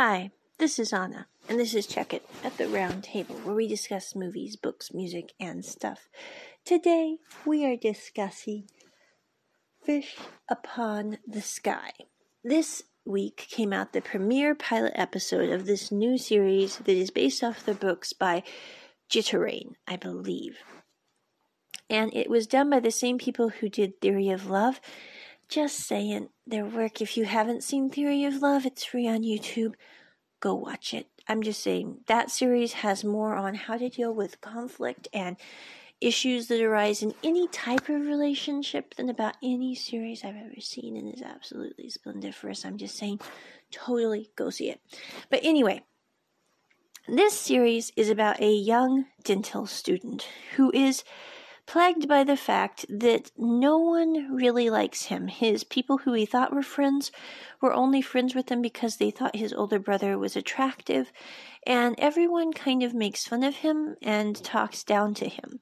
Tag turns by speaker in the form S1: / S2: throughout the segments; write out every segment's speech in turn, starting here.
S1: Hi, this is Anna, and this is Check It at the Round Table, where we discuss movies, books, music, and stuff. Today, we are discussing Fish Upon the Sky. This week came out the premiere pilot episode of this new series that is based off the books by JittiRain, I believe. And it was done by the same people who did Theory of Love just saying, their work. If you haven't seen Theory of Love, it's free on YouTube. Go watch it. I'm just saying that series has more on how to deal with conflict and issues that arise in any type of relationship than about any series I've ever seen and is absolutely splendiferous. I'm just saying, totally go see it. But anyway, this series is about a young dental student who is plagued by the fact that no one really likes him. His people who he thought were friends were only friends with him because they thought his older brother was attractive, and everyone kind of makes fun of him and talks down to him.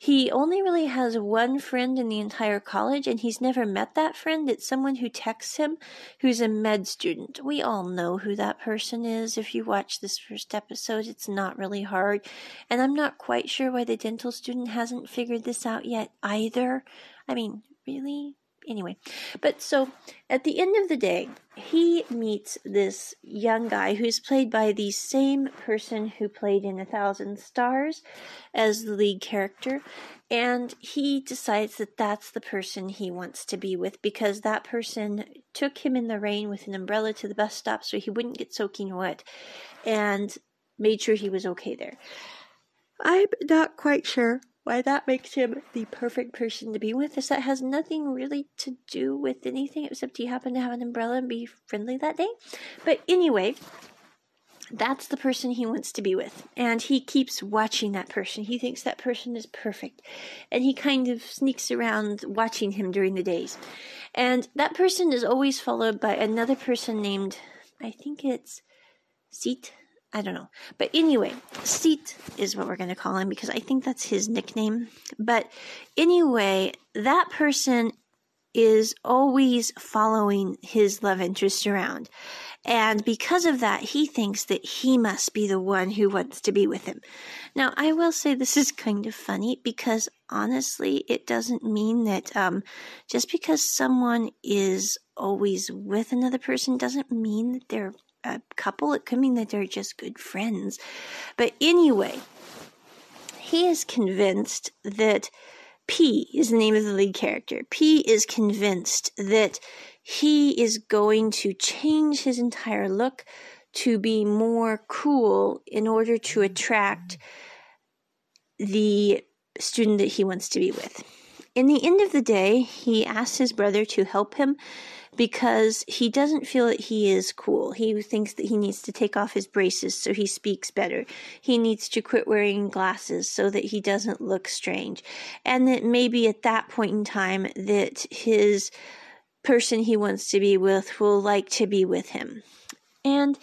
S1: He only really has one friend in the entire college, and he's never met that friend. It's someone who texts him who's a med student. We all know who that person is. If you watch this first episode, it's not really hard. And I'm not quite sure why the dental student hasn't figured this out yet either. I mean, really? Anyway, but so at the end of the day, he meets this young guy who's played by the same person who played in A Thousand Stars as the lead character, and he decides that that's the person he wants to be with because that person took him in the rain with an umbrella to the bus stop so he wouldn't get soaking wet and made sure he was okay there. I'm not quite sure why that makes him the perfect person to be with is that has nothing really to do with anything except he happened to have an umbrella and be friendly that day. But anyway, that's the person he wants to be with. And he keeps watching that person. He thinks that person is perfect. And he kind of sneaks around watching him during the days. And that person is always followed by another person named, I think it's Seat. I don't know. But anyway, Seat is what we're going to call him because I think that's his nickname. But anyway, that person is always following his love interest around. And because of that, he thinks that he must be the one who wants to be with him. Now, I will say this is kind of funny because honestly, it doesn't mean that um, just because someone is always with another person doesn't mean that they're a couple. It could mean that they're just good friends. But anyway, he is convinced that P is the name of the lead character. P is convinced that he is going to change his entire look to be more cool in order to attract the student that he wants to be with. In the end of the day, he asks his brother to help him because he doesn't feel that he is cool. He thinks that he needs to take off his braces so he speaks better. He needs to quit wearing glasses so that he doesn't look strange. And that maybe at that point in time that his person he wants to be with will like to be with him. And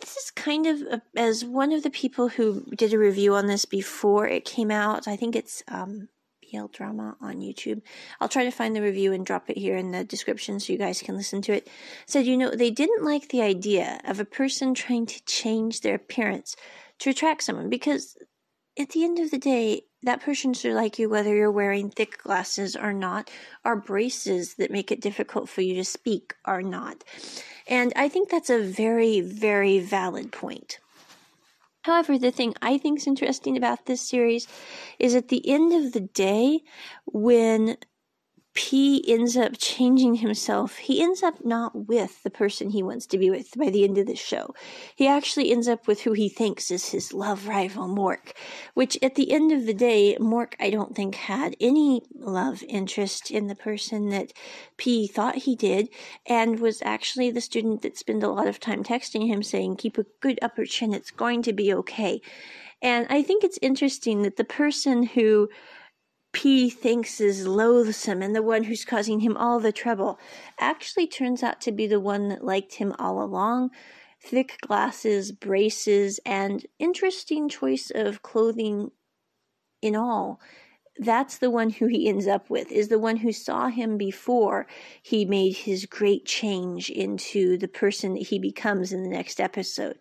S1: this is kind of a, as one of the people who did a review on this before it came out. I think it's um, BL Drama on YouTube. I'll try to find the review and drop it here in the description so you guys can listen to it. Said, you know, they didn't like the idea of a person trying to change their appearance to attract someone because at the end of the day, that person should like you whether you're wearing thick glasses or not, or braces that make it difficult for you to speak or not. And I think that's a very, very valid point. However, the thing I think is interesting about this series is at the end of the day, when P ends up changing himself. He ends up not with the person he wants to be with by the end of the show. He actually ends up with who he thinks is his love rival, Mork, which at the end of the day, Mork, I don't think had any love interest in the person that P thought he did, and was actually the student that spent a lot of time texting him saying, keep a good upper chin, it's going to be okay. And I think it's interesting that the person who P thinks is loathsome and the one who's causing him all the trouble actually turns out to be the one that liked him all along. Thick glasses, braces, and interesting choice of clothing in all that's the one who he ends up with, is the one who saw him before he made his great change into the person that he becomes in the next episode.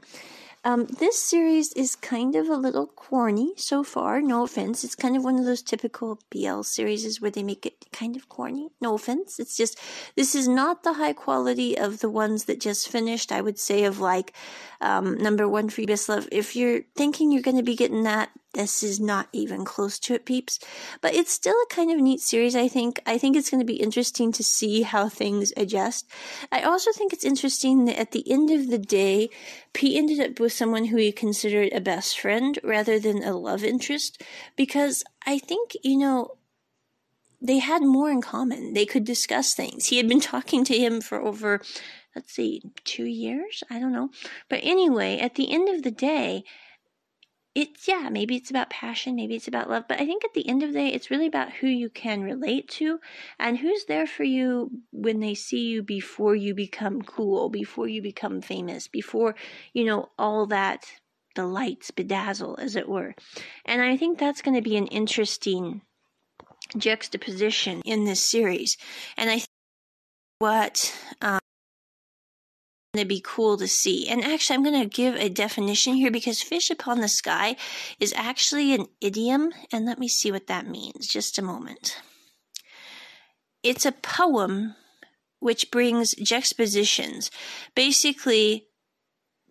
S1: Um, this series is kind of a little corny so far, no offense. It's kind of one of those typical BL series where they make it kind of corny. No offense. It's just, this is not the high quality of the ones that just finished. I would say of like, um, number one for Best Love. If you're thinking you're going to be getting that, this is not even close to it, peeps. But it's still a kind of neat series, I think. I think it's going to be interesting to see how things adjust. I also think it's interesting that at the end of the day, P ended up with someone who he considered a best friend rather than a love interest because I think, you know, they had more in common. They could discuss things. He had been talking to him for over, let's see, two years? I don't know. But anyway, at the end of the day, it's yeah maybe it's about passion maybe it's about love but i think at the end of the day it's really about who you can relate to and who's there for you when they see you before you become cool before you become famous before you know all that the lights bedazzle as it were. And i think that's going to be an interesting juxtaposition in this series. And i think what um, to be cool to see. And actually, I'm going to give a definition here because fish upon the sky is actually an idiom. And let me see what that means. Just a moment. It's a poem which brings juxtapositions. Basically,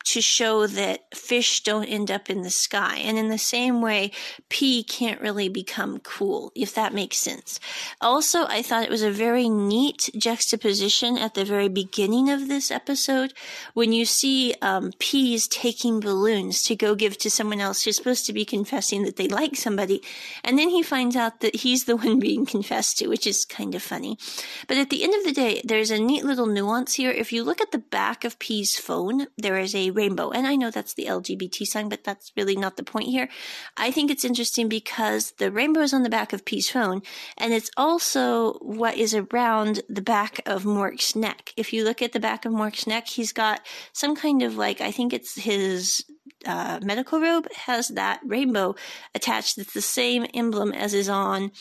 S1: to show that fish don't end up in the sky. And in the same way, P can't really become cool, if that makes sense. Also, I thought it was a very neat juxtaposition at the very beginning of this episode when you see um, P's taking balloons to go give to someone else who's supposed to be confessing that they like somebody. And then he finds out that he's the one being confessed to, which is kind of funny. But at the end of the day, there's a neat little nuance here. If you look at the back of P's phone, there is a rainbow. And I know that's the LGBT sign, but that's really not the point here. I think it's interesting because the rainbow is on the back of P's phone, and it's also what is around the back of Mork's neck. If you look at the back of Mork's neck, he's got some kind of like, I think it's his uh, medical robe has that rainbow attached. That's the same emblem as is on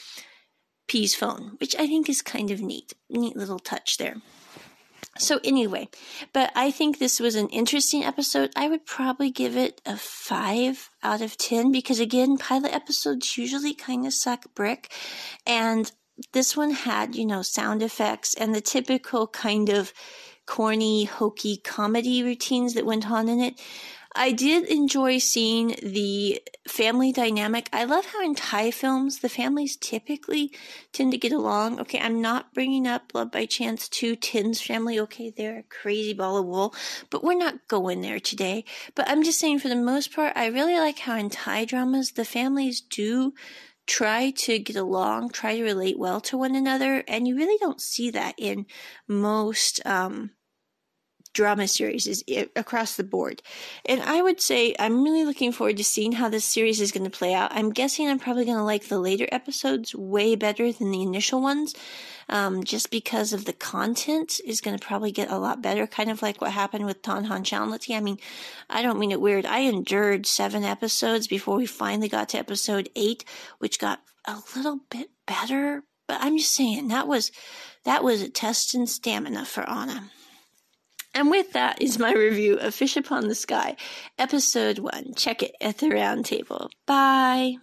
S1: P's phone, which I think is kind of neat. Neat little touch there. So anyway, but I think this was an interesting episode. I would probably give it a five out of 10 because again, pilot episodes usually kind of suck brick and this one had, you know, sound effects and the typical kind of corny, hokey comedy routines that went on in it. I did enjoy seeing the family dynamic. I love how in Thai films, the families typically tend to get along. Okay, I'm not bringing up Love by Chance 2 Tin's family. Okay, they're a crazy ball of wool, but we're not going there today. But I'm just saying, for the most part, I really like how in Thai dramas, the families do try to get along, try to relate well to one another, and you really don't see that in most um, drama series is across the board. And I would say I'm really looking forward to seeing how this series is going to play out. I'm guessing I'm probably going to like the later episodes way better than the initial ones. Um, just because of the content is going to probably get a lot better, kind of like what happened with Tan Han Chaunlati. I mean, I don't mean it weird. I endured seven episodes before we finally got to episode eight, which got a little bit better. But I'm just saying that was that was a test in stamina for Anna. And with that is my review of Fish Upon the Sky, Episode 1. Check it at the round table. Bye.